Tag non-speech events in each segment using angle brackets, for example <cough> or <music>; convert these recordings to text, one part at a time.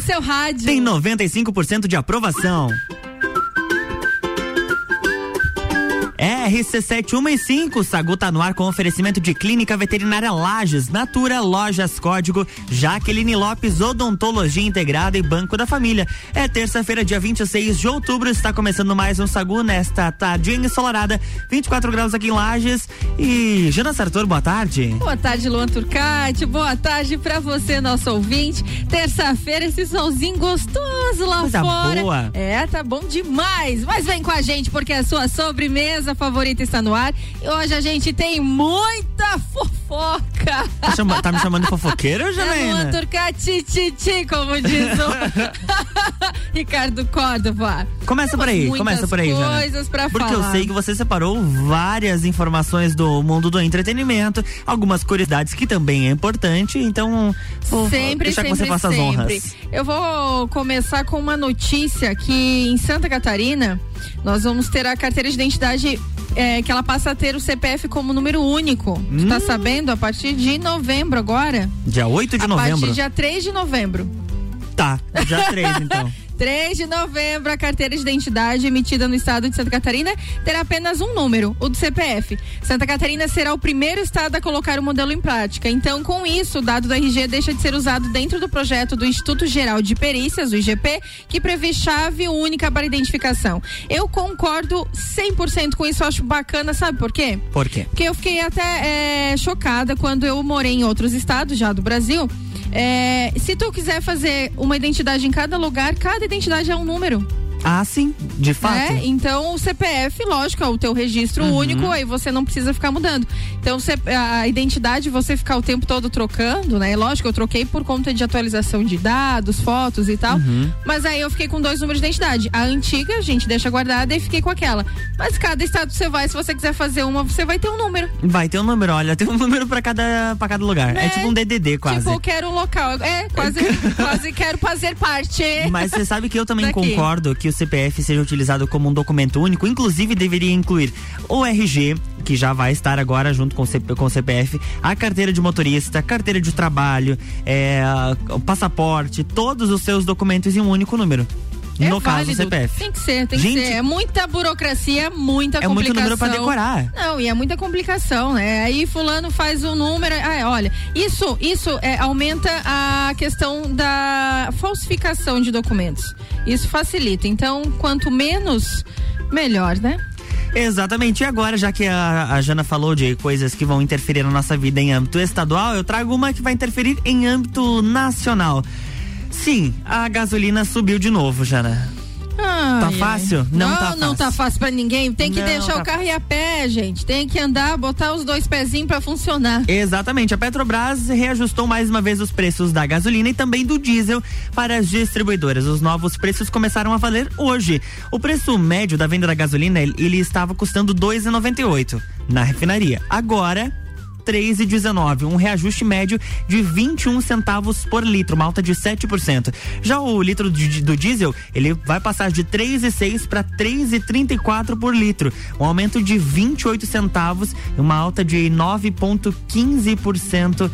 seu rádio. Tem 95% de aprovação. RC7115, Sagu tá no ar com oferecimento de Clínica Veterinária Lages, Natura, Lojas Código, Jaqueline Lopes, Odontologia Integrada e Banco da Família. É terça-feira, dia 26 de outubro, está começando mais um Sagu nesta tardinha ensolarada, 24 graus aqui em Lages. E Jana Sartor, boa tarde. Boa tarde, Luan Turcati. Boa tarde para você, nosso ouvinte. Terça-feira, esse solzinho gostoso lá Coisa fora. boa. É, tá bom demais. Mas vem com a gente porque a sua sobremesa favorita está no ar. E hoje a gente tem muita fofoca. Tá, chama- tá me chamando de fofoqueira, É Janaína? Turcati, titi, como diz o <laughs> Ricardo Córdova. Começa por aí, Temos começa por aí, Jana. coisas pra Porque falar. eu sei que você separou várias informações do mundo do entretenimento, algumas curiosidades que também é importante, então vou Sempre, deixar sempre, que você faça as sempre. honras. Eu vou começar com uma notícia que em Santa Catarina nós vamos ter a carteira de identidade é, que ela passa a ter o CPF como número único. Tu Hum. tá sabendo? A partir de novembro agora. Dia 8 de a novembro. partir de dia 3 de novembro. Tá, dia 3 então. <laughs> 3 de novembro, a carteira de identidade emitida no estado de Santa Catarina terá apenas um número, o do CPF. Santa Catarina será o primeiro estado a colocar o modelo em prática. Então, com isso, o dado do RG deixa de ser usado dentro do projeto do Instituto Geral de Perícias, o IGP, que prevê chave única para identificação. Eu concordo 100% com isso, acho bacana, sabe por quê? Por quê? Porque eu fiquei até é, chocada quando eu morei em outros estados já do Brasil. É, se tu quiser fazer uma identidade em cada lugar, cada identidade é um número. Ah, sim, de fato. Né? Então o CPF, lógico, é o teu registro Uhum. único, aí você não precisa ficar mudando. Então a identidade você ficar o tempo todo trocando, né? Lógico, eu troquei por conta de atualização de dados, fotos e tal. Uhum. Mas aí eu fiquei com dois números de identidade. A antiga, a gente deixa guardada e fiquei com aquela. Mas cada estado você vai, se você quiser fazer uma, você vai ter um número. Vai ter um número, olha, tem um <laughs> número pra cada, pra cada lugar. Né? É tipo um DDD quase. Tipo, eu quero um local. É, quase, <laughs> quase quero fazer parte. Mas você sabe que eu também Daqui. concordo que o CPF seja utilizado como um documento único, inclusive deveria incluir o RG, que já vai estar agora junto com com o CPF, a carteira de motorista, a carteira de trabalho, é, o passaporte, todos os seus documentos em um único número. É no caso, válido. CPF. Tem que ser, tem Gente, que ser. É muita burocracia, muita É muito complicação. número pra decorar. Não, e é muita complicação, né? Aí fulano faz um número, ah, olha, isso, isso é, aumenta a questão da falsificação de documentos. Isso facilita. Então, quanto menos, melhor, né? Exatamente. E agora, já que a, a Jana falou de coisas que vão interferir na nossa vida em âmbito estadual, eu trago uma que vai interferir em âmbito nacional. Sim, a gasolina subiu de novo, Jana. Ai, Tá ai. fácil? Não não, tá não tá fácil. fácil pra ninguém. Tem que Não deixar tá o carro ir a pé, gente. Tem que andar, botar os dois pezinhos pra funcionar. Exatamente. A Petrobras reajustou mais uma vez os preços da gasolina e também do diesel para as distribuidoras. Os novos preços começaram a valer hoje. O preço médio da venda da gasolina ele ele estava custando R$ 2,98 na refinaria. Agora 3,19, um reajuste médio de 21 centavos por litro, uma alta de 7%. Já o litro de- do diesel, ele vai passar de 3,6 para 3,34 por litro, um aumento de 28 centavos, uma alta de 9,15%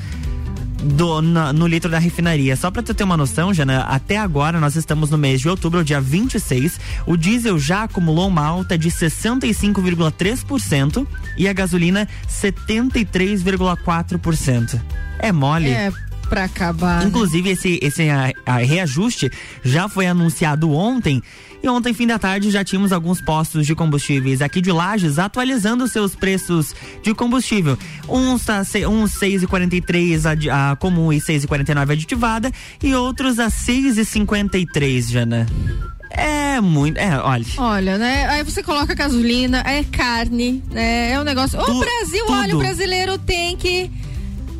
do, na- no litro da refinaria. Só pra tu ter uma noção, Jana, até agora nós estamos no mês de outubro, dia 26. O diesel já acumulou uma alta de 65,3% e a gasolina 73,4%. É mole. É pra acabar. né? Inclusive, esse, esse a- a reajuste já foi anunciado ontem. E ontem, fim da tarde, já tínhamos alguns postos de combustíveis aqui de Lages atualizando seus preços de combustível. Uns tá uns 6,43 a, a comum e 6,49 aditivada e outros a 6,53, Jana. É muito. É, olha. Olha, né? Aí você coloca gasolina, é carne, né? É um negócio. O Tu- Brasil, olha, tudo. o brasileiro tem que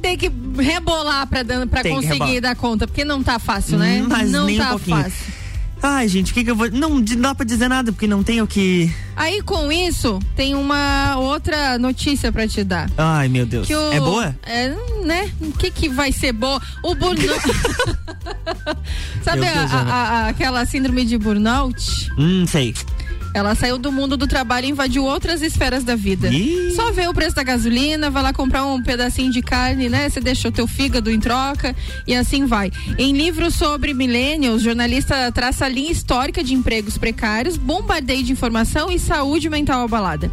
tem que rebolar que conseguir dar conta, porque não tá fácil, né? Mas não nem um tá pouquinho. fácil. Ai, gente, o que, que eu vou. Não dá pra dizer nada, porque não tem o que. Aí com isso, tem uma outra notícia pra te dar. Ai, meu Deus. Que o, É boa? É, né? O que que vai ser boa? O burnout. <laughs> Sabe a- a- a- aquela síndrome de burnout? Hum, sei. Ela saiu do mundo do trabalho e invadiu outras esferas da vida. Ih. Só vê o preço da gasolina, vai lá comprar um pedacinho de carne, né? Você deixa o teu fígado em troca e assim vai. Em livro sobre millennials, o jornalista traça a linha histórica de empregos precários, bombardeio de informação e saúde mental abalada.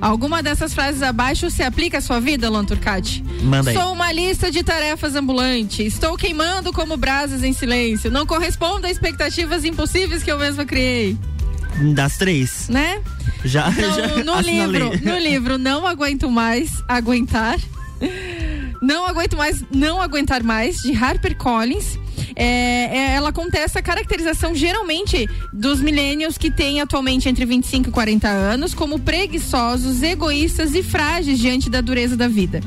Alguma dessas frases abaixo se aplica à sua vida, Luan Turcati? Manda aí. Sou uma lista de tarefas ambulante. Estou queimando como brasas em silêncio. Não correspondo a expectativas impossíveis que eu mesma criei. Das três. Né? Já, No, <laughs> já no assinalei. livro, no livro, não aguento mais aguentar. Não aguento mais, não aguentar mais, de Harper Collins. É, é, ela contesta a caracterização geralmente dos millennials que têm atualmente entre 25 e 40 anos como preguiçosos, egoístas e frágeis diante da dureza da vida.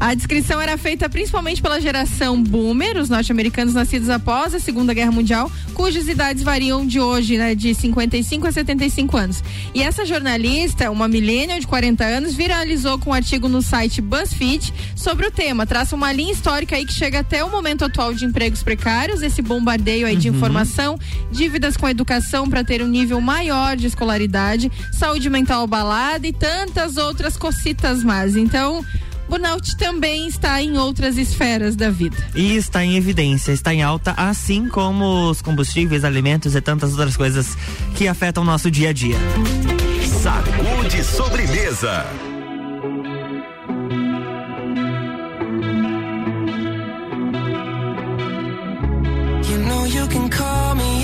A descrição era feita principalmente pela geração boomer, os norte-americanos nascidos após a Segunda Guerra Mundial, cujas idades variam de hoje, né, de 55 a 75 anos. E essa jornalista, uma millennial de 40 anos, viralizou com um artigo no site BuzzFeed sobre o tema. Traça uma linha histórica aí que chega até o momento atual de empregos precários, esse bombardeio aí de informação, dívidas com a educação para ter um nível maior de escolaridade, saúde mental abalada e tantas outras cocitas mais. Então, burnout também está em outras esferas da vida. E está em evidência, está em alta, assim como os combustíveis, alimentos e tantas outras coisas que afetam o nosso dia a dia. Sacude sobremesa. You can call me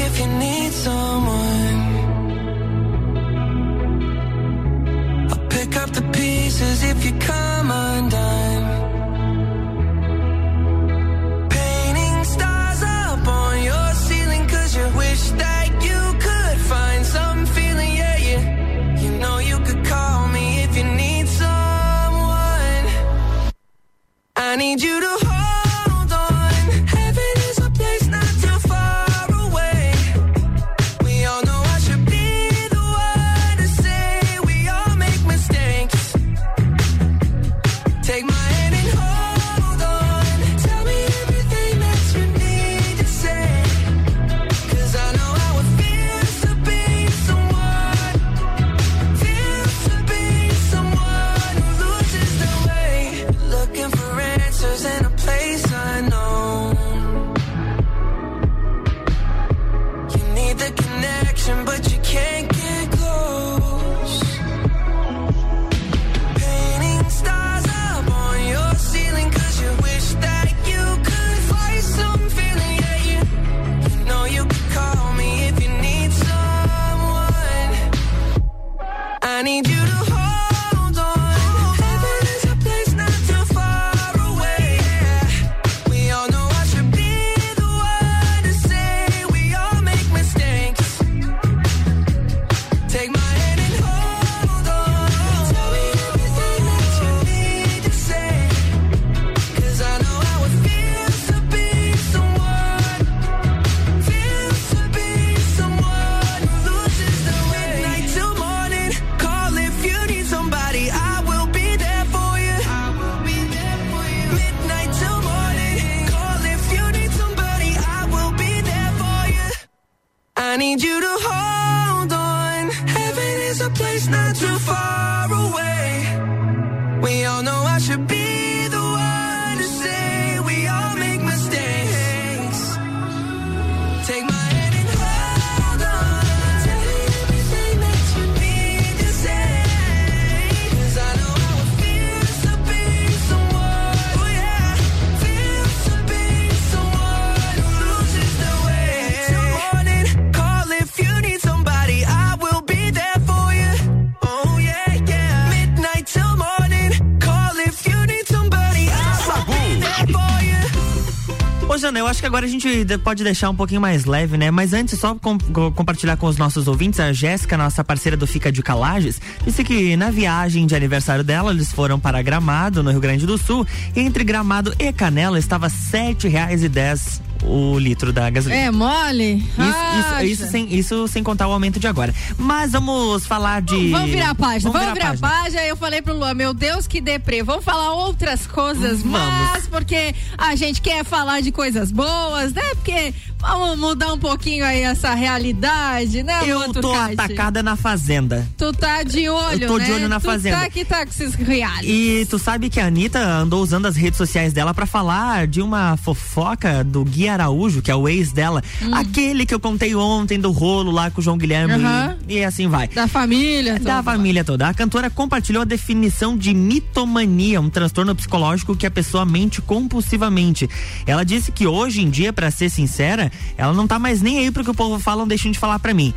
que agora a gente de- pode deixar um pouquinho mais leve, né? Mas antes, só com- co- compartilhar com os nossos ouvintes, a Jéssica, nossa parceira do Fica de Calages, disse que na viagem de aniversário dela, eles foram para Gramado, no Rio Grande do Sul, e entre Gramado e Canela estava R$ sete reais e dez o litro da gasolina. É mole? Isso, isso, isso sem, isso sem contar o aumento de agora. Mas vamos falar de. Vamos virar a página, vamos, virar, a página. página. Eu falei pro Luan, meu Deus, que deprê. Vamos falar outras coisas, Vamos. mas porque a gente quer falar de coisas boas, né? Porque Vamos mudar um pouquinho aí essa realidade, né, Eu Luan tô atacada na fazenda. Tu tá de olho, Eu tô né? de olho na tu Fazenda. tá que tá com esses reais. E tu sabe que a Anitta andou usando as redes sociais dela pra falar de uma fofoca do Gui Araújo, que é o ex dela. Aquele que eu contei ontem do rolo lá com o João Guilherme. Hum. Aham. E assim vai. Da família. Da toda. família toda. A cantora compartilhou a definição de mitomania, um transtorno psicológico que a pessoa mente compulsivamente. Ela disse que hoje em dia, pra ser sincera, ela não tá mais nem aí pro que o povo fala, deixem de falar pra mim.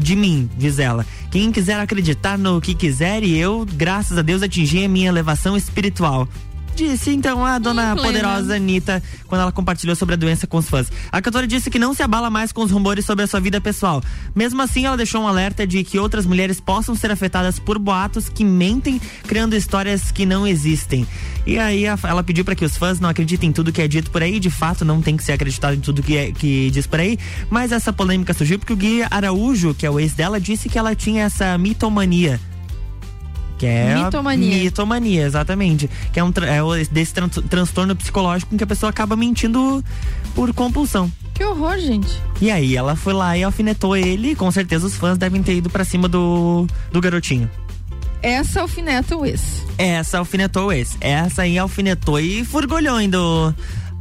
De mim, diz ela. Quem quiser acreditar no que quiser e eu, graças a Deus, atingi a minha elevação espiritual. Disse então a dona plena. poderosa Anitta quando ela compartilhou sobre a doença com os fãs. A cantora disse que não se abala mais com os rumores sobre a sua vida pessoal. Mesmo assim, ela deixou um alerta de que outras mulheres possam ser afetadas por boatos que mentem, criando histórias que não existem. E aí a- ela pediu para que os fãs não acreditem em tudo que é dito por aí. De fato, não tem que ser acreditado em tudo que, é, que diz por aí. Mas essa polêmica surgiu porque o Gui Araújo, que é o ex dela, disse que ela tinha essa mitomania. Que é Mitomania. mitomania, exatamente. Que é um é desse tran- transtorno psicológico em que a pessoa acaba mentindo por compulsão. Que horror, gente. E aí ela foi lá e alfinetou ele, e com certeza os fãs devem ter ido pra cima do, do garotinho. Essa alfineta o ex. Essa alfinetou esse. Essa aí alfinetou e furgulhou ainda.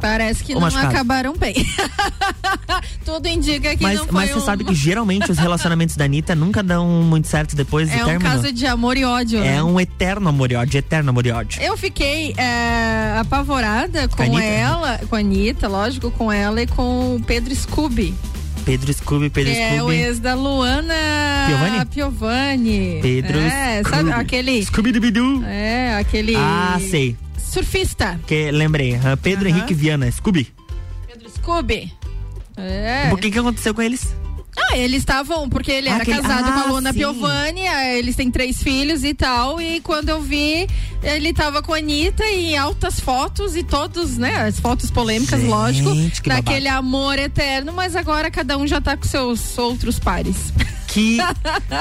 Parece que O não machucado. acabaram bem. <laughs> Tudo indica que Mas, não foi mas você um... sabe que <laughs> geralmente os relacionamentos da Anitta nunca dão muito certo depois do É um término. caso de amor e ódio. né? É um eterno amor e ódio, eterno amor e ódio. Eu fiquei é, apavorada com, Com ela, com a Anitta, lógico, com ela e com o Pedro Scooby, Pedro Scooby, Pedro que é o Scooby. ex da Luana Piovani? Piovani. Pedro É, sabe Scooby. aquele. Scooby-Doo. É, aquele. Ah, sei. Surfista. Que lembrei. ah, Pedro Aham. Henrique Viana, Scooby. Pedro Scooby. É. Por que que aconteceu com eles? Ah, eles estavam, porque ele Ah, era aquele- casado ah, com a Luana sim. Piovani, ah, eles têm três filhos e tal, e quando eu vi, ele tava com a Anitta em altas fotos e todos, né, as fotos polêmicas, Gente, lógico, que naquele amor eterno, mas agora cada um já tá com seus outros pares. <laughs> Que,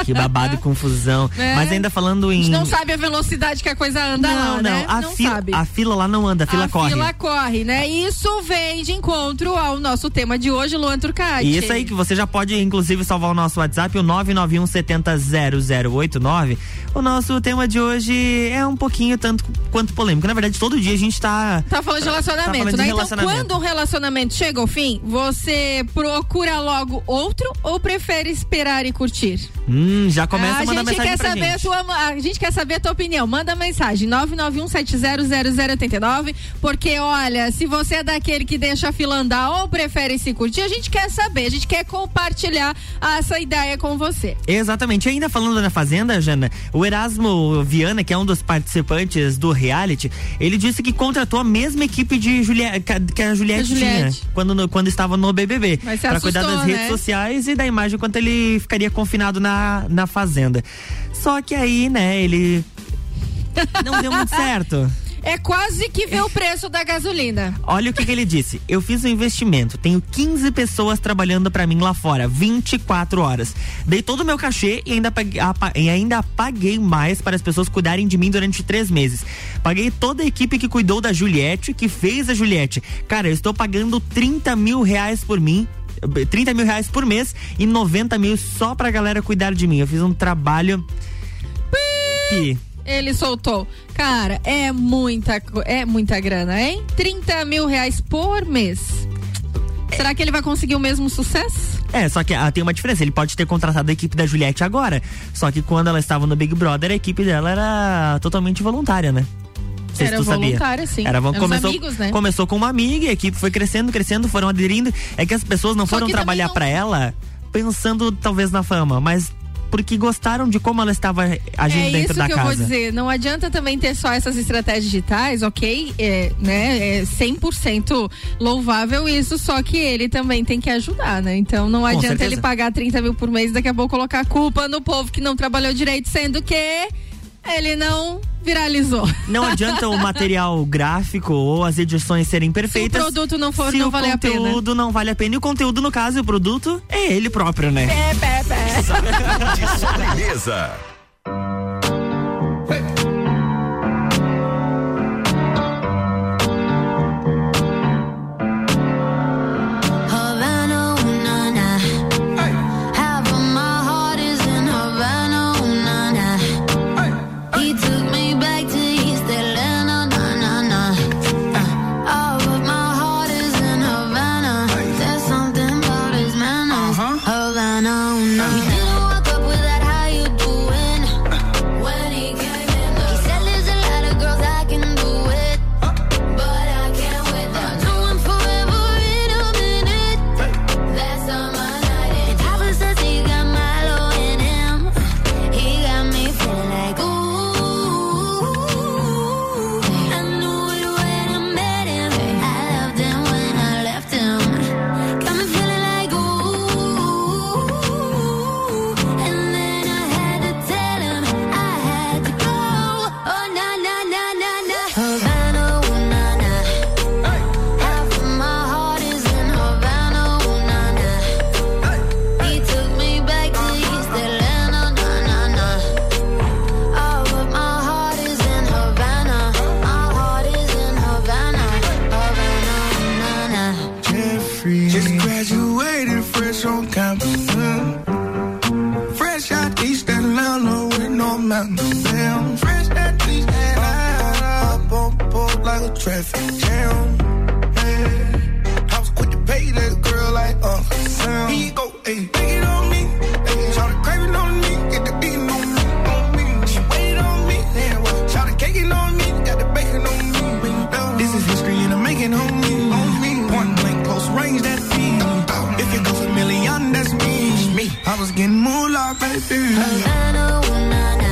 que babado e confusão. <laughs> É. Mas ainda falando A em. gente não sabe a velocidade que a coisa anda lá, não, não. né? A, não fila, sabe. a fila lá não anda, a fila a corre. fila corre, né? Isso vem de encontro ao nosso tema de hoje, Luan Turcati. E isso aí que você já pode, inclusive, salvar o nosso WhatsApp, o 991 70 0089. O nosso tema de hoje é um pouquinho tanto quanto polêmico. Na verdade, todo dia a gente tá. Tá falando de relacionamento, Tá falando de né? relacionamento. Então, quando um relacionamento chega ao fim, você procura logo outro ou prefere esperar e curtir? Hum, já começa a a mandar mensagem quer pra saber gente. a tua, a gente quer saber a tua opinião. Manda mensagem 991700089, porque olha, se você é daquele que deixa a fila andar ou prefere se curtir, a gente quer saber, a gente quer compartilhar essa ideia com você. Exatamente. Ainda falando na Fazenda, Jana, o Erasmo Viana, que é um dos participantes do reality, ele disse que contratou a mesma equipe de Juliette, que a Juliette, Da Juliette. tinha quando, quando estava no BBB. Mas você Pra cuidar das redes né? sociais e da imagem enquanto ele ficaria confinado na, na Fazenda. Só que aí, né, ele. Não deu muito <laughs> certo. É quase que ver o <laughs> preço da gasolina. Olha o que, que ele disse. Eu fiz um investimento, tenho 15 pessoas trabalhando pra mim lá fora, 24 horas. Dei todo o meu cachê e ainda, paguei, e ainda paguei mais para as pessoas cuidarem de mim durante três meses. Paguei toda a equipe que cuidou da Juliette, que fez a Juliette. Cara, eu estou pagando 30 mil reais por mim. 30 mil reais por mês e 90 mil só pra galera cuidar de mim. Eu fiz um trabalho. Pi. Ele soltou. Cara, é muita, é muita grana, hein? 30 mil reais por mês. Será que ele vai conseguir o mesmo sucesso? É, só que ah, tem uma diferença. Ele pode ter contratado a equipe da Juliette agora. Só que quando ela estava no Big Brother, a equipe dela era totalmente voluntária, né? Sei se Era tu sabia. sim. Era, começou, amigos, né? começou com uma amiga e a equipe foi crescendo, crescendo, foram aderindo. É que as pessoas não Só foram que trabalhar não- pra ela pensando talvez na fama, mas porque gostaram de como ela estava agindo é dentro isso da que casa. eu vou dizer. Não adianta também ter só essas estratégias digitais, ok? É, né? É 100% louvável isso, só que ele também tem que ajudar, né? Então não adianta certeza. ele pagar 30 mil por mês e daqui a pouco colocar a culpa no povo que não trabalhou direito, sendo que ele não viralizou. Não adianta o material gráfico ou as edições serem Se o perfeitas. produto não for, se não o valer a pena. conteúdo não vale a pena. E o conteúdo, no caso, e o produto, é ele próprio, né? É, pé, pé. De sobremesa. I was getting moolah, baby. Havana, ooh, na, na.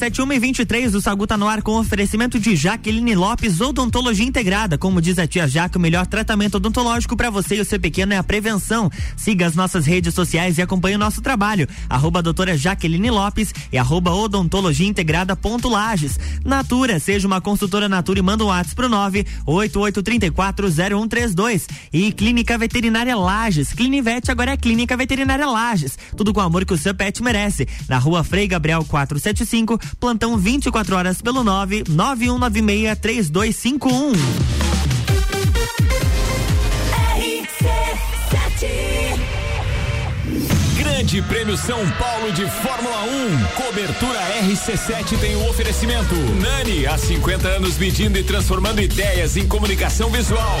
RC71 e 23, o Sagu tá no ar com oferecimento de Jaqueline Lopes Odontologia Integrada. Como diz a tia Jaque, o melhor tratamento odontológico para você e o seu pequeno é a prevenção. Siga as nossas redes sociais e acompanhe o nosso trabalho. Arroba doutora Jaqueline Lopes e arroba odontologia integrada ponto Lages. Natura, seja uma consultora Natura e manda um WhatsApp pro 988340132. E Clínica Veterinária Lages. Clinivete agora é Clínica Veterinária Lages. Tudo com o amor que o seu pet merece. Na rua Frei Gabriel 475, plantão 24 horas pelo 99196 3251. Grande Prêmio São Paulo de Fórmula 1. Cobertura RC7 tem o oferecimento. Nani, há 50 anos medindo e transformando ideias em comunicação visual.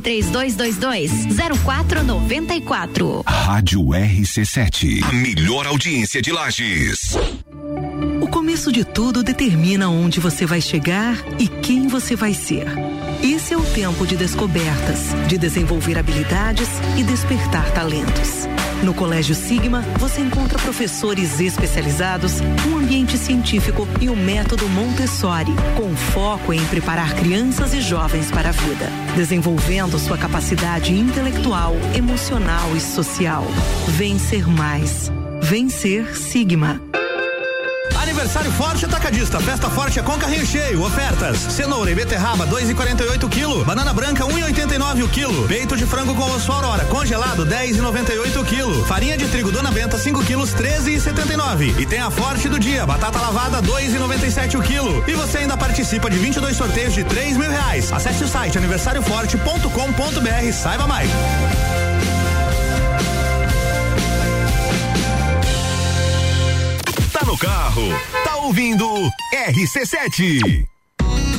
3222 0494. Rádio RC7. A melhor audiência de Lages. O começo de tudo determina onde você vai chegar e quem você vai ser. Esse é o tempo de descobertas, de desenvolver habilidades e despertar talentos. No Colégio Sigma, você encontra professores especializados, um ambiente científico e o método Montessori, com foco em preparar crianças e jovens para a vida, desenvolvendo sua capacidade intelectual, emocional e social. Vencer mais. Vencer Sigma. Aniversário Forte Atacadista. Festa Forte é com carrinho cheio. Ofertas: cenoura e beterraba 2,48 kg, banana branca 1,89 o quilo, peito de frango com osso aurora congelado 10,98 kg, farinha de trigo Dona Benta 5 quilos 13,79 e tem a Forte do dia, batata lavada 2,97 o quilo. E você ainda participa de 22 sorteios de 3 mil reais. Acesse o site aniversarioforte.com.br. Saiba mais. Carro, tá ouvindo RC7.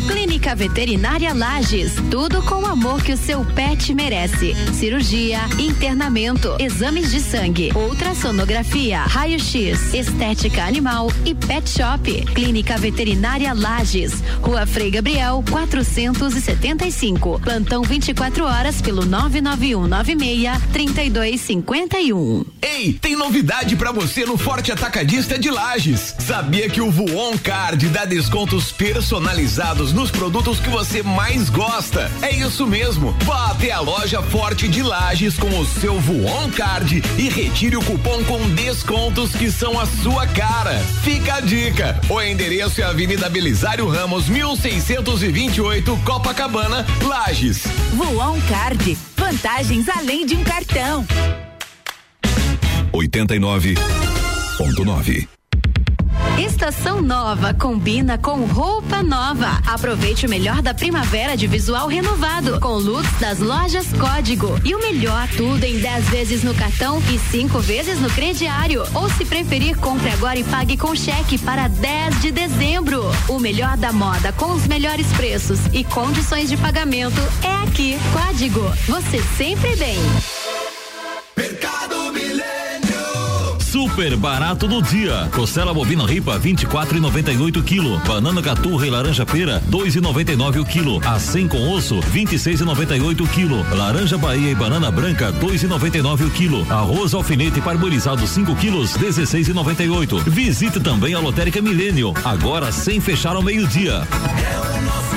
Clínica Veterinária Lages, tudo com o amor que o seu pet merece. Cirurgia, internamento, exames de sangue, ultrassonografia, raio-x, estética animal e pet shop. Clínica Veterinária Lages, Rua Frei Gabriel, 475. Plantão 24 horas pelo 99196 3251. Ei, tem novidade pra você no Forte Atacadista de Lages. Sabia que o Voon Card dá descontos personalizados nos produtos que você mais gosta? É isso mesmo. Vá até a loja Forte de Lages com o seu Voon Card e retire o cupom com descontos que são a sua cara. Fica a dica. O endereço é Avenida Belisário Ramos, 1628, Copacabana, Lages. Voon Card. Vantagens além de um cartão. 89.9 Estação nova combina com roupa nova. Aproveite o melhor da primavera de visual renovado com looks das lojas Código. E o melhor, tudo em 10 vezes no cartão e 5 vezes no crediário. Ou se preferir, compre agora e pague com cheque para 10 de dezembro. O melhor da moda com os melhores preços e condições de pagamento é aqui. Código. Você sempre bem. Super barato do dia. Costela bovina ripa 24,98 kg. Banana caturra e laranja pera 2,99 o quilo. A 100 com osso 26,98 kg. Laranja Bahia e banana branca 2,99 o quilo. Arroz alfinete parboilizado 5 quilos 16,98. Visite também a Lotérica Milênio. Agora sem fechar ao meio-dia. Faça sua compra pelo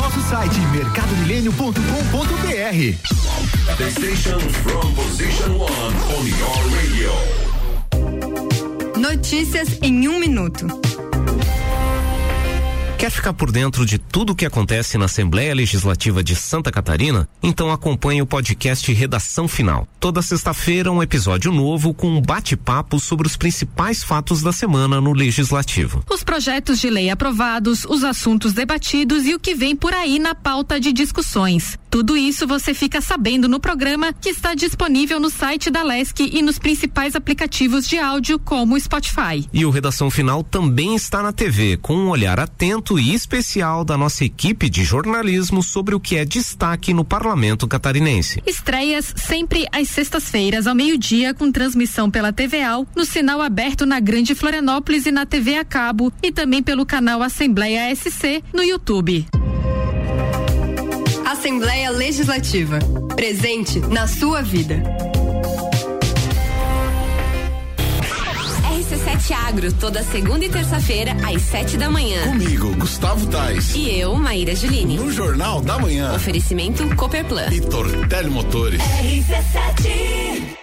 nosso site mercadomilênio.com.br. The station from position one on your radio. Notícias em um minuto. Quer ficar por dentro de tudo o que acontece na Assembleia Legislativa de Santa Catarina? Então acompanhe o podcast Redação Final. Toda sexta-feira, um episódio novo com um bate-papo sobre os principais fatos da semana no Legislativo. Os projetos de lei aprovados, os assuntos debatidos e o que vem por aí na pauta de discussões. Tudo isso você fica sabendo no programa que está disponível no site da Lesc e nos principais aplicativos de áudio como o Spotify. E o Redação Final também está na TV, com um olhar atento e especial da nossa equipe de jornalismo sobre o que é destaque no parlamento catarinense. Estreias sempre às sextas-feiras ao meio-dia com transmissão pela TVAL, no sinal aberto na Grande Florianópolis e na TV a cabo e também pelo canal Assembleia SC no YouTube. Assembleia Legislativa. Presente na sua vida. RC7 Agro, toda segunda e terça-feira, às sete da manhã. Comigo, Gustavo Tais. E eu, Maíra Juline. No Jornal da Manhã. Oferecimento Cooperplan. E Tortelli Motores. RC7.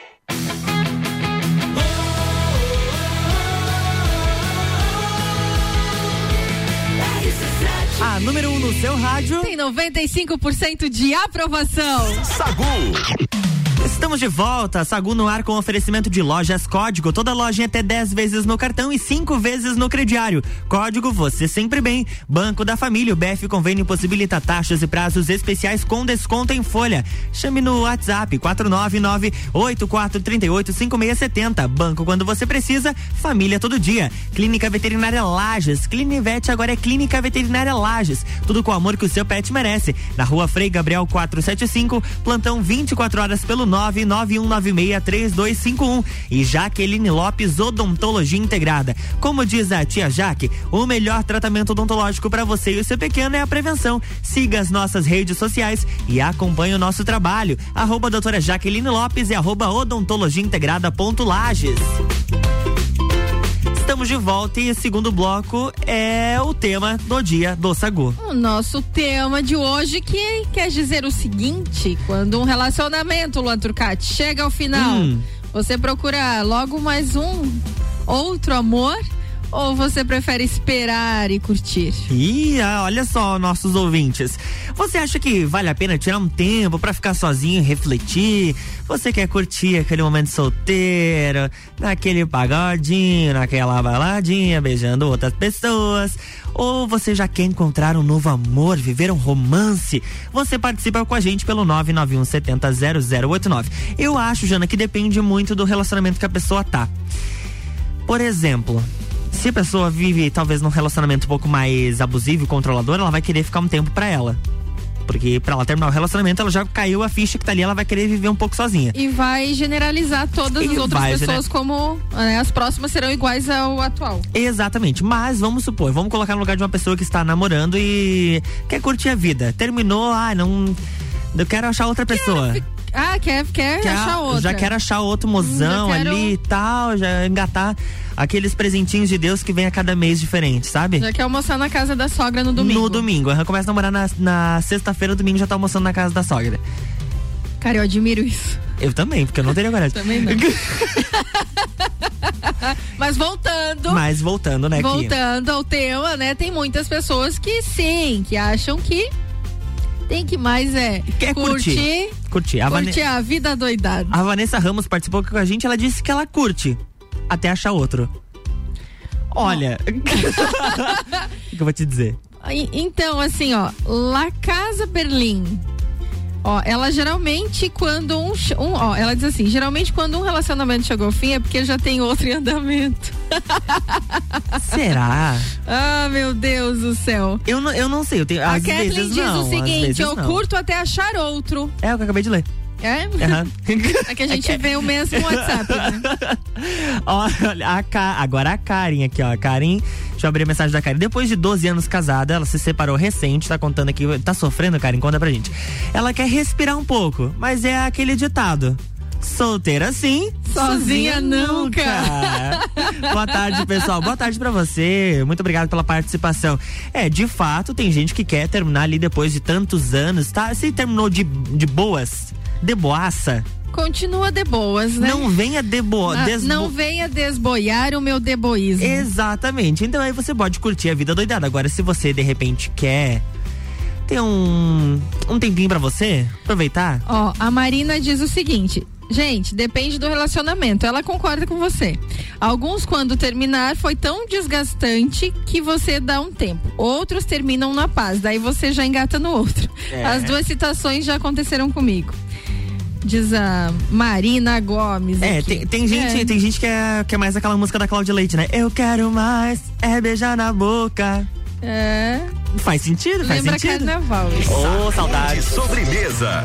A número 1 um no seu rádio. Tem 95% de aprovação. Sagu. Estamos de volta, Sagu no ar com oferecimento de lojas Código. Toda loja até 10 vezes no cartão e 5 vezes no crediário. Código Você Sempre Bem. Banco da Família, o BF Convênio possibilita taxas e prazos especiais com desconto em folha. Chame no WhatsApp 499-8438-5670. Banco quando você precisa, família todo dia. Clínica Veterinária Lages. Clinivete agora é Clínica Veterinária Lages. Tudo com o amor que o seu pet merece. Na rua Frei Gabriel 475, plantão 24 horas pelo 991963251 e Jaqueline Lopes Odontologia Integrada. Como diz a tia Jaque, o melhor tratamento odontológico para você e o seu pequeno é a prevenção. Siga as nossas redes sociais e acompanhe o nosso trabalho. Arroba doutora Jaqueline Lopes e arroba odontologia integrada ponto Lages. Estamos de volta e o segundo bloco é o tema do dia do Sagu. O nosso tema de hoje que quer dizer o seguinte: quando um relacionamento, Luan Turcati, chega ao final, Hum. você procura logo mais um outro amor ou você prefere esperar e curtir? Ih, ah, olha só, nossos ouvintes. Você acha que vale a pena tirar um tempo pra ficar sozinho, e refletir? Você quer curtir aquele momento solteiro, naquele pagodinho, naquela baladinha, beijando outras pessoas? Ou você já quer encontrar um novo amor, viver um romance? Você participa com a gente pelo 991 70 0089. Eu acho, Jana, que depende muito do relacionamento que a pessoa tá. Por exemplo, se a pessoa vive talvez num relacionamento um pouco mais abusivo e controlador, ela vai querer ficar um tempo pra ela. Porque pra ela terminar o relacionamento, ela já caiu a ficha que tá ali, ela vai querer viver um pouco sozinha. E vai generalizar todas E as outras vai, pessoas né? como né, as próximas serão iguais ao atual. Exatamente, mas vamos supor, vamos colocar no lugar de uma pessoa que está namorando e quer curtir a vida. Terminou, ah, não. Eu quero achar outra pessoa. Ah, quer, quer, Quer- achar outra. Já quero achar outro mozão Hum, já quero- ali e tal, já engatar aqueles presentinhos de Deus que vem a cada mês diferente, sabe? Já quer almoçar na casa da sogra no domingo. No domingo. Aham, Começa a namorar na, na sexta-feira, domingo já tá almoçando na casa da sogra. Cara, eu admiro isso. Eu também, porque eu não teria coragem. Também não. <laughs> Mas voltando. Mas voltando, né? Voltando ao tema, né? Tem muitas pessoas que sim, que acham que tem que mais é Quer curtir. curtir, Curtir. A, curtir a vida doidada. a Vanessa Ramos participou aqui com a gente, ela disse que ela curte até achar outro. Olha, <laughs> o que eu vou te dizer? Então, assim, ó, La Casa Berlim. Ó, ela geralmente quando um, um, ó, ela diz assim, geralmente quando um relacionamento chegou ao fim é porque já tem outro em andamento. <laughs> Será? Ah, meu Deus do céu. Eu não, eu não sei, eu tenho, A Kathleen diz não, o seguinte, eu curto até achar outro. É o que eu acabei de ler. É? Aham. <laughs> É que a gente vê o mesmo WhatsApp, né? <laughs> Olha, a Ka- agora a Karen aqui, ó. A Karen, deixa eu abrir a mensagem da Karen. Depois de 12 anos casada, ela se separou recente, tá contando aqui. Tá sofrendo, Karen? Conta pra gente. Ela quer respirar um pouco, mas é aquele ditado. Solteira sim, Sozinha nunca. <laughs> Boa tarde, pessoal. Boa tarde pra você. Muito obrigado pela participação. É, de fato, tem gente que quer terminar ali depois de tantos anos, tá? Se terminou de, de boas, de boaça, Continua de boas, né? não venha de boa. Ah, desbo- Não venha desboiar o meu deboísmo. Exatamente. Então aí você pode curtir a vida doidada. Agora, se você de repente quer ter um, um tempinho pra você, aproveitar. Ó, a Marina diz o seguinte. Gente, depende do relacionamento. Ela concorda com você. Alguns, quando terminar, foi tão desgastante que você dá um tempo. Outros terminam na paz, daí você já engata no outro. É. As duas citações já aconteceram comigo. Diz a Marina Gomes. É, aqui. tem, tem gente, É. tem gente que é, que é mais aquela música da Cláudia Leite, né? Eu quero mais, é beijar na boca. É. Faz sentido, faz Lembra sentido. carnaval. isso. Ô, saudade. Sobremesa.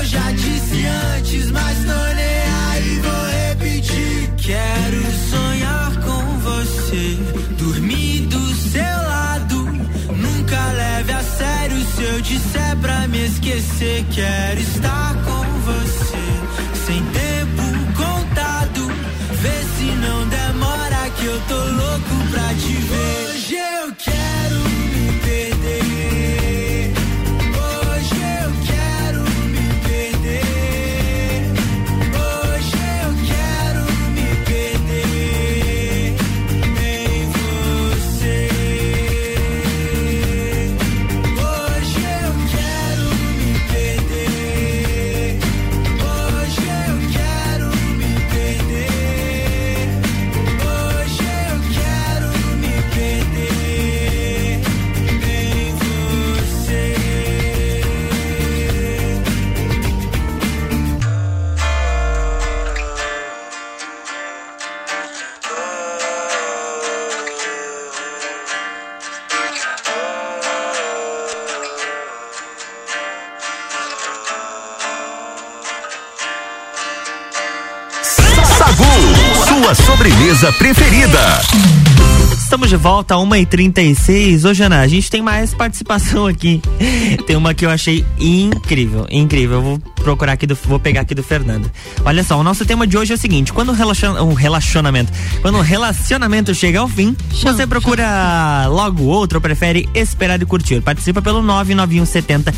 Eu já disse antes, mas tô nem aí, vou repetir. Quero sonhar com você, dormir do seu lado. Nunca leve a sério se eu disser pra me esquecer. Quero estar com você, sobremesa preferida. Estamos de volta a 1h36. Ô, Jana, a gente tem mais participação aqui. <laughs> Tem uma que eu achei incrível, incrível. Eu vou procurar aqui, do, vou pegar aqui do Fernando. Olha só, o nosso tema de hoje é o seguinte: quando um relacionamento, quando o relacionamento chega ao fim, você procura logo outro ou prefere esperar e curtir? Participa pelo 99170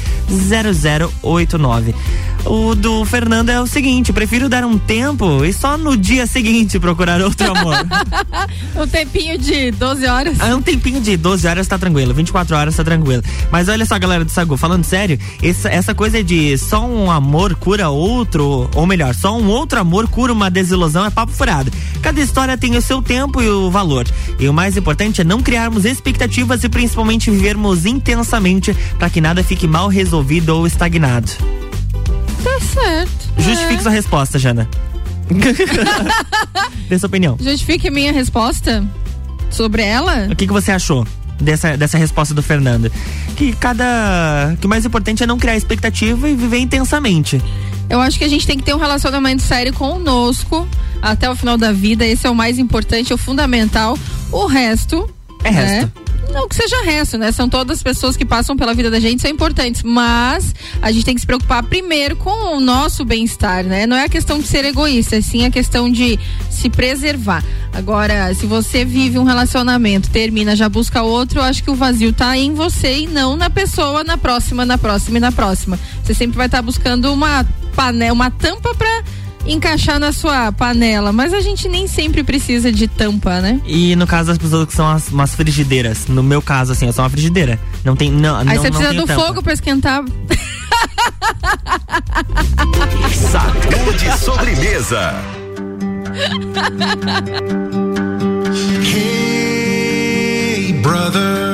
0089. O do Fernando é o seguinte: prefiro dar um tempo e só no dia seguinte procurar outro amor. <laughs> um tempinho de 12 horas. Ah, um tempinho de 12 horas tá tranquilo, 24 horas tá tranquilo. Mas olha só, galera do Sagu, falando sério, essa, essa coisa de só um amor cura outro, ou melhor, só um outro amor cura uma desilusão é papo furado. Cada história tem o seu tempo e o valor. E o mais importante é não criarmos expectativas e principalmente vivermos intensamente para que nada fique mal resolvido ou estagnado. Tá certo. Justifique sua resposta, Jana. <laughs> Dê sua opinião. Justifique minha resposta sobre ela. O que, que você achou dessa, dessa resposta do Fernando? Que cada. Que o mais importante é não criar expectativa e viver intensamente. Eu acho que a gente tem que ter um relacionamento sério conosco até o final da vida. Esse é o mais importante, é o fundamental. O resto. É resto. Não que seja resto, né? São todas as pessoas que passam pela vida da gente, são importantes. Mas a gente tem que se preocupar primeiro com o nosso bem-estar, né? Não é a questão de ser egoísta, é sim a questão de se preservar. Agora, se você vive um relacionamento, termina, já busca outro, eu acho que o vazio tá em você e não na pessoa, na próxima, na próxima e na próxima. Você sempre vai estar buscando uma panela, uma tampa pra encaixar na sua panela, mas a gente nem sempre precisa de tampa, né? E no caso das pessoas que são as, umas frigideiras. No meu caso, assim, eu sou uma frigideira. Não tem. Não, Aí não, você não precisa do tampa. fogo pra esquentar. Sacude sobremesa. Hey, brother,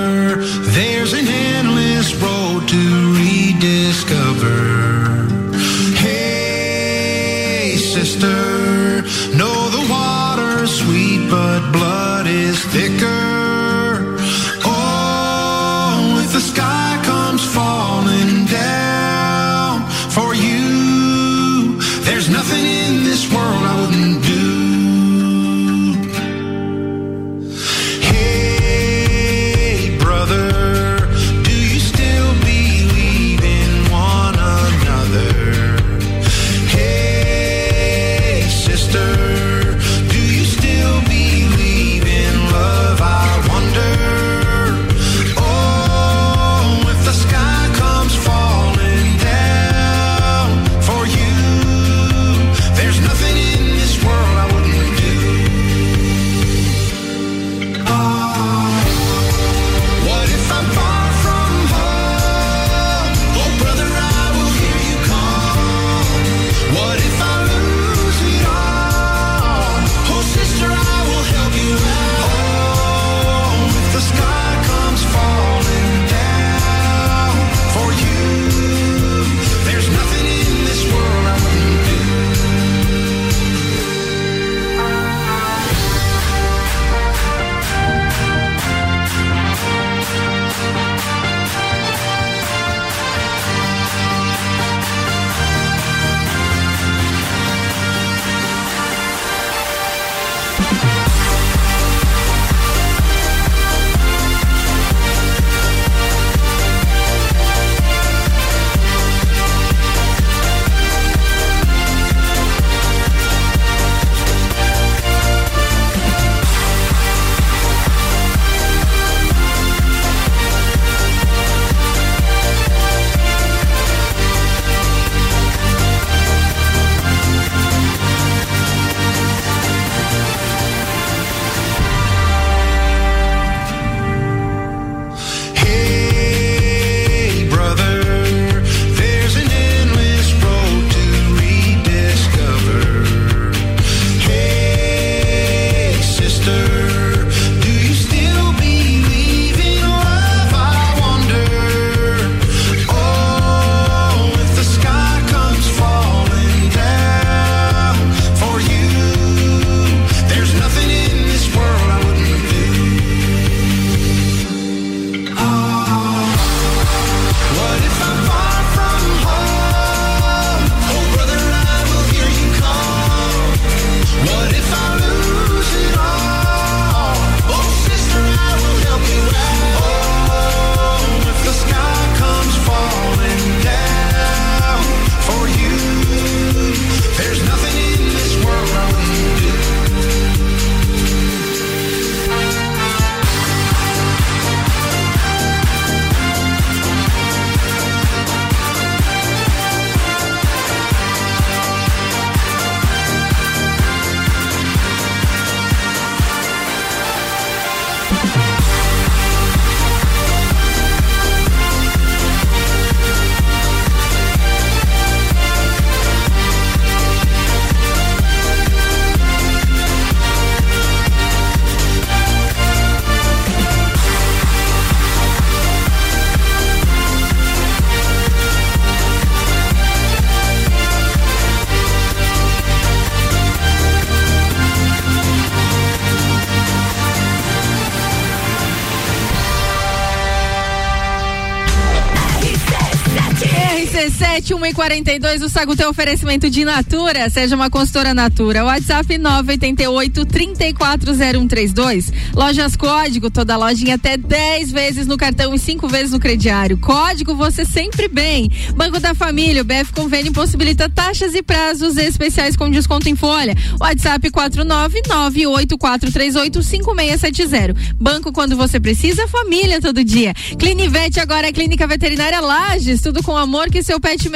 RC7 1 e 42, o Sago tem oferecimento de Natura. Seja uma consultora Natura. WhatsApp 988 340132. Lojas Código, toda loja em até 10 vezes no cartão e 5 vezes no crediário. Código você sempre bem. Banco da Família, o BF Convênio possibilita taxas e prazos especiais com desconto em folha. WhatsApp 49984385670. Banco quando você precisa, família todo dia. Clinivete agora é Clínica Veterinária Lages, tudo com amor que seu pet.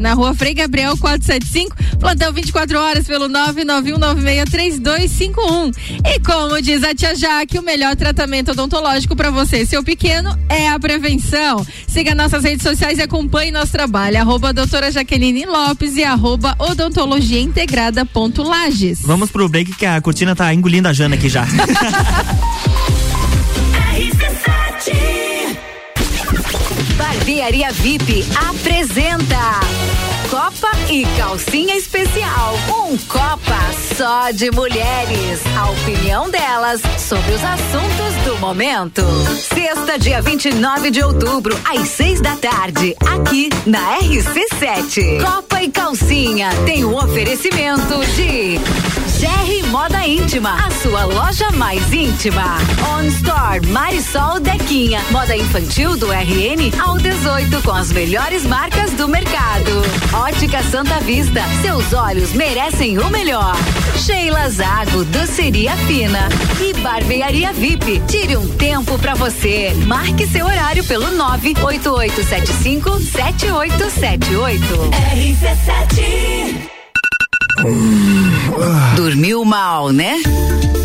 Na rua Frei Gabriel 475, plantão 24 horas pelo 991963251. E como diz a tia Jaque, o melhor tratamento odontológico para você e seu pequeno é a prevenção. Siga nossas redes sociais e acompanhe nosso trabalho. Arroba doutora Jaqueline Lopes e arroba odontologia integrada ponto Lages. Vamos pro break que a cortina tá engolindo a Jana aqui já. <laughs> Barbearia VIP apresenta Copa e Calcinha Especial. Um Copa só de mulheres. A opinião delas sobre os assuntos do momento. Sexta, dia 29 de outubro, às seis da tarde, aqui na RC7. Copa e Calcinha tem um oferecimento de. GR Moda Íntima, a sua loja mais íntima. On Store Marisol Dequinha, moda infantil do RN ao 18 com as melhores marcas do mercado. Ótica Santa Vista, seus olhos merecem o melhor. Sheila Zago, doceria fina e barbearia VIP. Tire um tempo pra você. Marque seu horário pelo 98875 7878. RC7 Dormiu mal, né?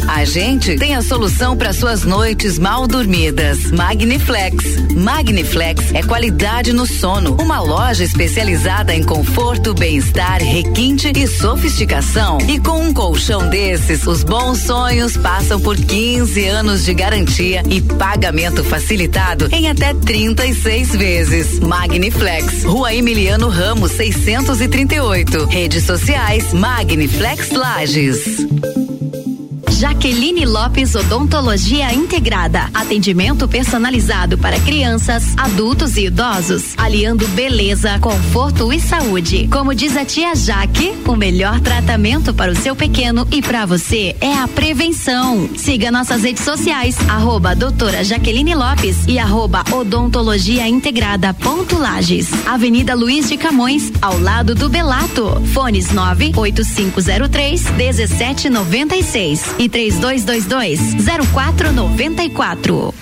A gente tem a solução para suas noites mal dormidas. Magniflex. Magniflex é qualidade no sono. Uma loja especializada em conforto, bem-estar, requinte e sofisticação. E com um colchão desses, os bons sonhos passam por 15 anos de garantia e pagamento facilitado em até 36 vezes. Magniflex. Rua Emiliano Ramos, 638. Redes sociais Magniflex Lages. Jaqueline Lopes Odontologia Integrada. Atendimento personalizado para crianças, adultos e idosos, aliando beleza, conforto e saúde. Como diz a tia Jaque, o melhor tratamento para o seu pequeno e para você é a prevenção. Siga nossas redes sociais, arroba doutora Jaqueline Lopes e arroba odontologia integrada ponto Lages. Avenida Luiz de Camões, ao lado do Belato. Fones 98503 1796 e 3222 0494.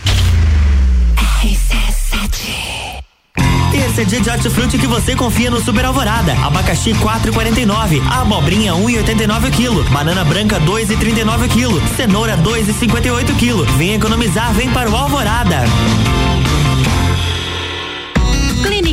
Esse é dia de hortifruti que você confia no Super Alvorada. Abacaxi 4,49, abobrinha 1,89 o quilo, banana branca 2,39 o quilo, cenoura 2,58 o quilo. Vem economizar, vem para o Alvorada.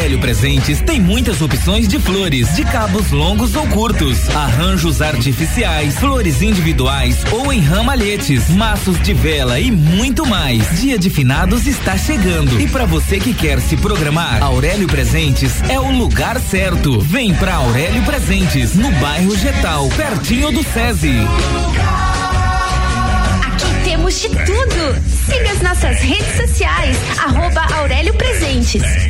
Aurélio Presentes tem muitas opções de flores, de cabos longos ou curtos, arranjos artificiais, flores individuais ou em ramalhetes, maços de vela e muito mais. Dia de finados está chegando e para você que quer se programar, Aurélio Presentes é o lugar certo. Vem pra Aurélio Presentes, no bairro Getal, pertinho do SESI. Temos de tudo. Siga as nossas redes sociais, arroba Aurélio Presentes.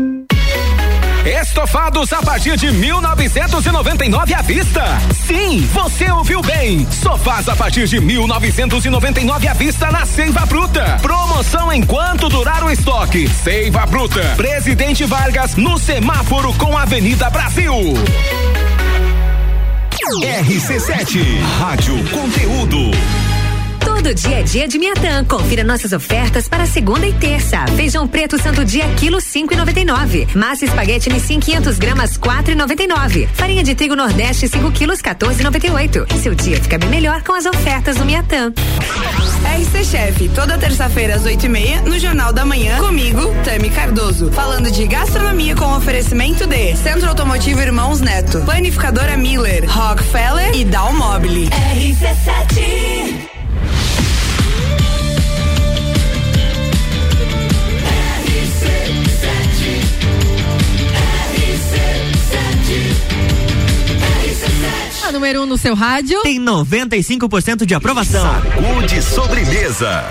Estofados a partir de 1999 à vista. Sim, você ouviu bem. Sofás a partir de 1999 à vista na Seiva Bruta. Promoção enquanto durar o estoque. Seiva Bruta. Presidente Vargas no semáforo com Avenida Brasil. RC7, Rádio Conteúdo. Todo dia é dia de Miatã. Confira nossas ofertas para segunda e terça. Feijão preto santo dia quilo cinco e noventa e nove. Massa espaguete Nissin 500 gramas quatro e noventa e nove. Farinha de trigo Nordeste 5 quilos 14 e noventa e oito. Seu dia fica bem melhor com as ofertas do Miatã. RC Chef, toda terça-feira às 8 e meia, no Jornal da Manhã, comigo, Tami Cardoso. Falando de gastronomia com oferecimento de Centro Automotivo Irmãos Neto, Planificadora Miller, Rockefeller e Dalmobile. RC7 A número 1 um no seu rádio. Tem 95% de aprovação. Sacude sobremesa.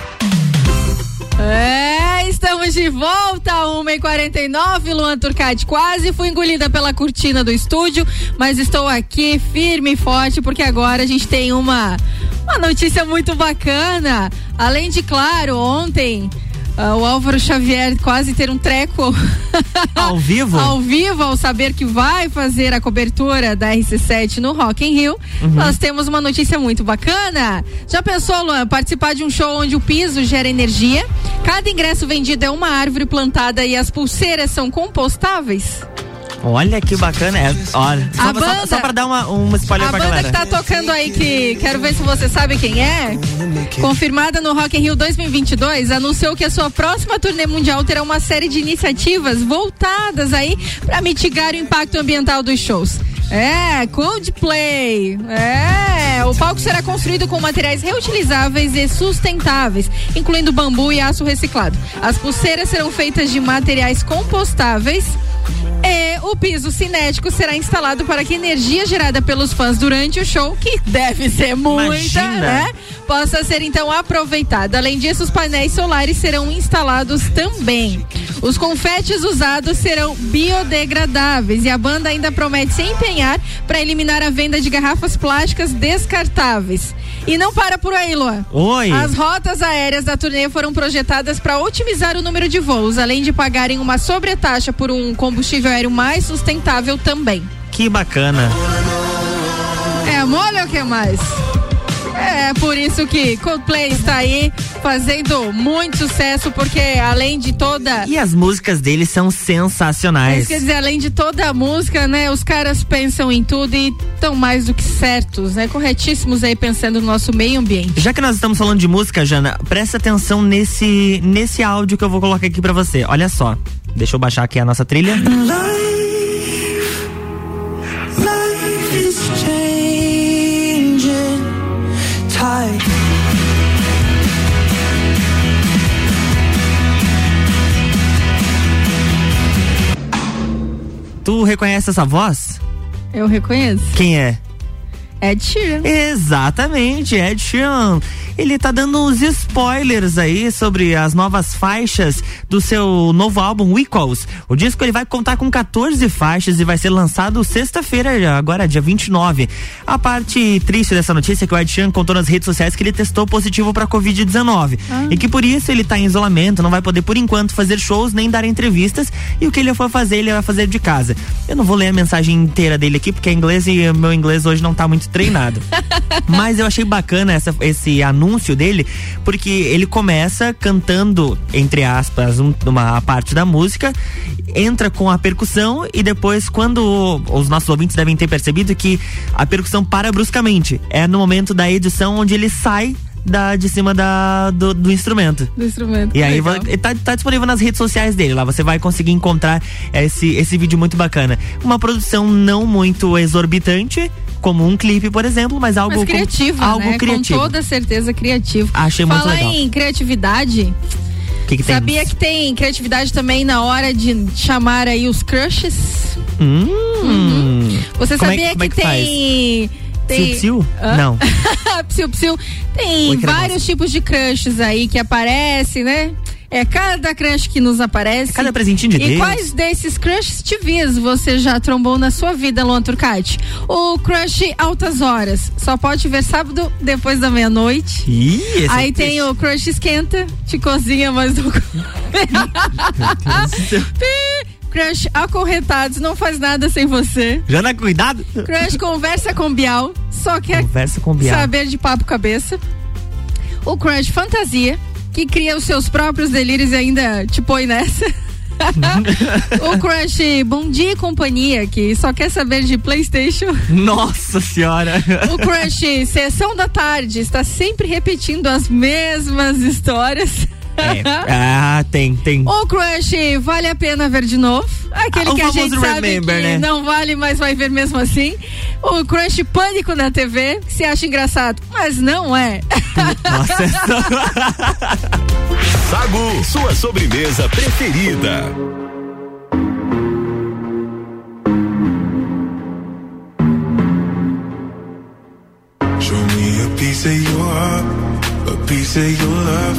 É, estamos de volta, 1h49, Luan Turcati. Quase fui engolida pela cortina do estúdio, mas estou aqui firme e forte, porque agora a gente tem uma, uma notícia muito bacana. Além de, claro, ontem. Ah, o Álvaro Xavier quase ter um treco <laughs> Ao vivo? ao vivo ao saber que vai fazer a cobertura da RC7 no Rock in Rio. Uhum. Nós temos uma notícia muito bacana. Já pensou, Luan, participar de um show onde o piso gera energia? Cada ingresso vendido é uma árvore plantada e as pulseiras são compostáveis? Olha que bacana. É, olha, só, A só- banda- só pra dar uma, uma spoiler a pra banda galera. que tá tocando aí, que quero ver se você sabe quem é, confirmada no Rock in Rio 2022, anunciou que a sua próxima turnê mundial terá uma série de iniciativas voltadas aí para mitigar o impacto ambiental dos shows. É, Coldplay. É, o palco será construído com materiais reutilizáveis e sustentáveis, incluindo bambu e aço reciclado. As pulseiras serão feitas de materiais compostáveis. E o piso cinético será instalado para que a energia gerada pelos fãs durante o show, que deve ser muita, Imagina. né? Possa ser então aproveitada. Além disso, os painéis solares serão instalados também. Os confetes usados serão biodegradáveis e a banda ainda promete se empenhar para eliminar a venda de garrafas plásticas descartáveis. E não para por aí, Luan. Oi. As rotas aéreas da turnê foram projetadas para otimizar o número de voos, além de pagarem uma sobretaxa por um combustível aéreo mais sustentável também. Que bacana. É mole ou o que mais? É por isso que Coldplay está aí fazendo muito sucesso, porque além de toda. E as músicas deles são sensacionais. Isso quer dizer, além de toda a música, né? Os caras pensam em tudo e estão mais do que certos, né? Corretíssimos aí pensando no nosso meio ambiente. Já que nós estamos falando de música, Jana, presta atenção nesse nesse áudio que eu vou colocar aqui pra você. Olha só. Deixa eu baixar aqui a nossa trilha. Life is changing tide. Tu reconhece essa voz? Eu reconheço. Quem é? Ed Sheeran. Exatamente, Ed Sheeran. Ele tá dando uns spoilers aí sobre as novas faixas do seu novo álbum Equals. O disco ele vai contar com 14 faixas e vai ser lançado sexta-feira, agora dia 29. A parte triste dessa notícia é que o Ed Sheeran contou nas redes sociais que ele testou positivo para COVID-19 Ah. e que por isso ele tá em isolamento, não vai poder por enquanto fazer shows nem dar entrevistas e o que ele for fazer ele vai fazer de casa. Eu não vou ler a mensagem inteira dele aqui porque é inglês e o meu inglês hoje não tá muito treinado. <laughs> Mas eu achei bacana essa, esse anúncio anúncio dele, porque ele começa cantando, entre aspas, um- uma parte da música, entra com a percussão e depois, quando os nossos ouvintes devem ter percebido que a percussão para bruscamente. É no momento da edição onde ele sai da, de cima da, do, do instrumento. Do instrumento. E aí vai- tá, tá disponível nas redes sociais dele. Lá você vai conseguir encontrar esse, esse vídeo muito bacana. Uma produção não muito exorbitante, como um clipe, por exemplo, mas algo Mas com- criativa, algo né? criativo. Com toda certeza criativo. Achei muito Falar legal. em criatividade, O que, que tem? sabia que tem criatividade também na hora de chamar aí os crushes? Hum. Você Como é- sabia é que, que faz? Tem. Psiu-psiu? Hã? Não. <laughs> psiu, psiu. Tem Oi, vários tipos de crushes aí que aparecem, né? É cada crush que nos aparece. Cada presentinho de e Deus. quais desses crushes TVs você já trombou na sua vida, Luan Turcati? O crush altas horas. Só pode ver sábado depois da meia-noite. Ih, esse Aí é tem o crush esquenta, te cozinha, mas não. <laughs> <laughs> Crush acorrentados, não faz nada sem você. Já dá cuidado? Crush conversa com Bial, só quer Conversa com Bial. saber de papo cabeça. O crush fantasia, que cria os seus próprios delírios e ainda te põe nessa. <laughs> o crush bom dia e companhia, que só quer saber de Playstation. Nossa senhora. O crush sessão da tarde, está sempre repetindo as mesmas histórias. É. Ah, tem, tem. O crush vale a pena ver de novo. Aquele Ah, que a gente sabe remember, que né? não vale, mas vai ver mesmo assim. O crush pânico na TV, que se acha engraçado, mas não é. Nossa, <laughs> Sagu, sua sobremesa preferida. Show me a piece of your heart, a piece of your love.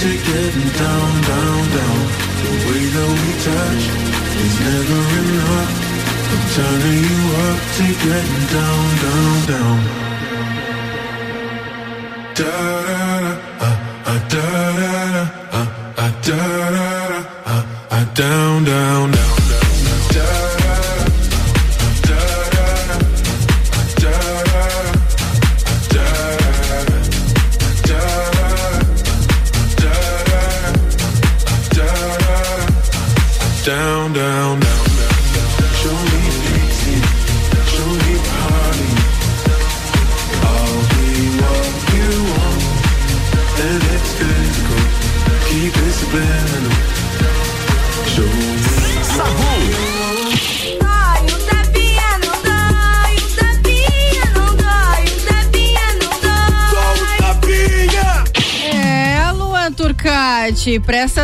To getting down, down, down. The way that we touch is never enough. I'm turning you up to getting down, down, down. Da da da, da da da, da da da, down, down,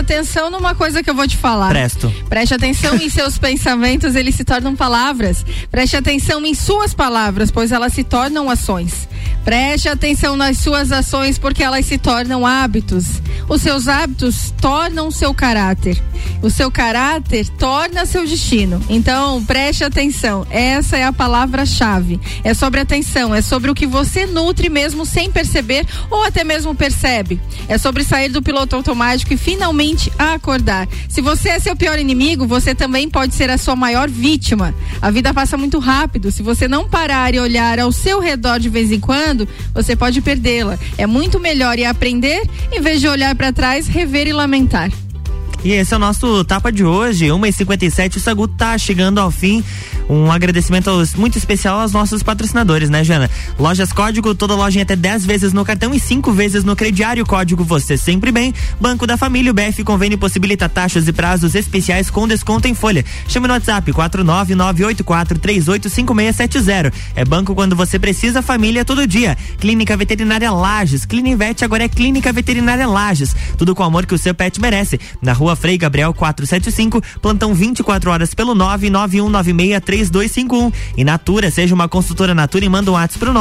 atenção numa coisa que eu vou te falar. Presto. Preste atenção em seus <laughs> pensamentos, eles se tornam palavras. Preste atenção em suas palavras, pois elas se tornam ações. Preste atenção nas suas ações, porque elas se tornam hábitos. Os seus hábitos tornam seu caráter. O seu caráter torna seu destino. Então, preste atenção. Essa é a palavra-chave. É sobre atenção, é sobre o que você nutre mesmo sem perceber ou até mesmo percebe. É sobre sair do piloto automático e finalmente acordar. Se você é seu pior inimigo, você também pode ser a sua maior vítima. A vida passa muito rápido. Se você não parar e olhar ao seu redor de vez em quando, você pode perdê-la. É muito melhor ir aprender em vez de olhar para trás, rever e lamentar. E esse é o nosso tapa de hoje, 1h57. O Sagu tá chegando ao fim. Um agradecimento muito especial aos nossos patrocinadores, né, Jana? Lojas Código, toda loja em até 10 vezes no cartão e 5 vezes no crediário. Código Você Sempre Bem. Banco da Família, o BF Convênio possibilita taxas e prazos especiais com desconto em folha. Chame no WhatsApp 49984385670. É banco quando você precisa, família todo dia. Clínica Veterinária Lages. Clinivete agora é Clínica Veterinária Lages. Tudo com o amor que o seu pet merece. Na rua Frei Gabriel 475, plantão 24 horas pelo 991963251. E Natura, seja uma consultora Natura e manda um WhatsApp pro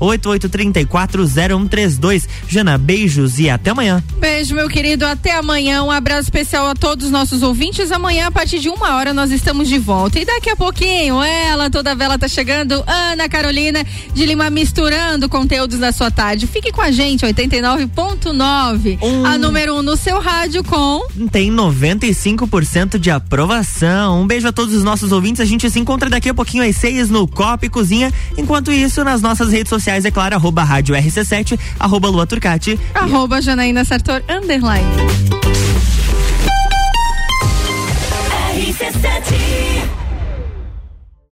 988340132. Jana, beijos e até amanhã. Beijo, meu querido. Até amanhã. Um abraço especial a todos os nossos ouvintes. Amanhã, a partir de uma hora, nós estamos de volta. E daqui a pouquinho, ela, toda vela tá chegando. Ana Carolina de Lima misturando conteúdos da sua tarde. Fique com a gente, 89.9. A número 1 um no seu rádio com. Tem 95% de aprovação. Um beijo a todos os nossos ouvintes. A gente se encontra encontra daqui a pouquinho às seis no Copa e Cozinha. Enquanto isso, nas nossas redes sociais, é claro, arroba rádio RC7, arroba Lua Turcati. Arroba e... Janaína Sartor, underline. RC7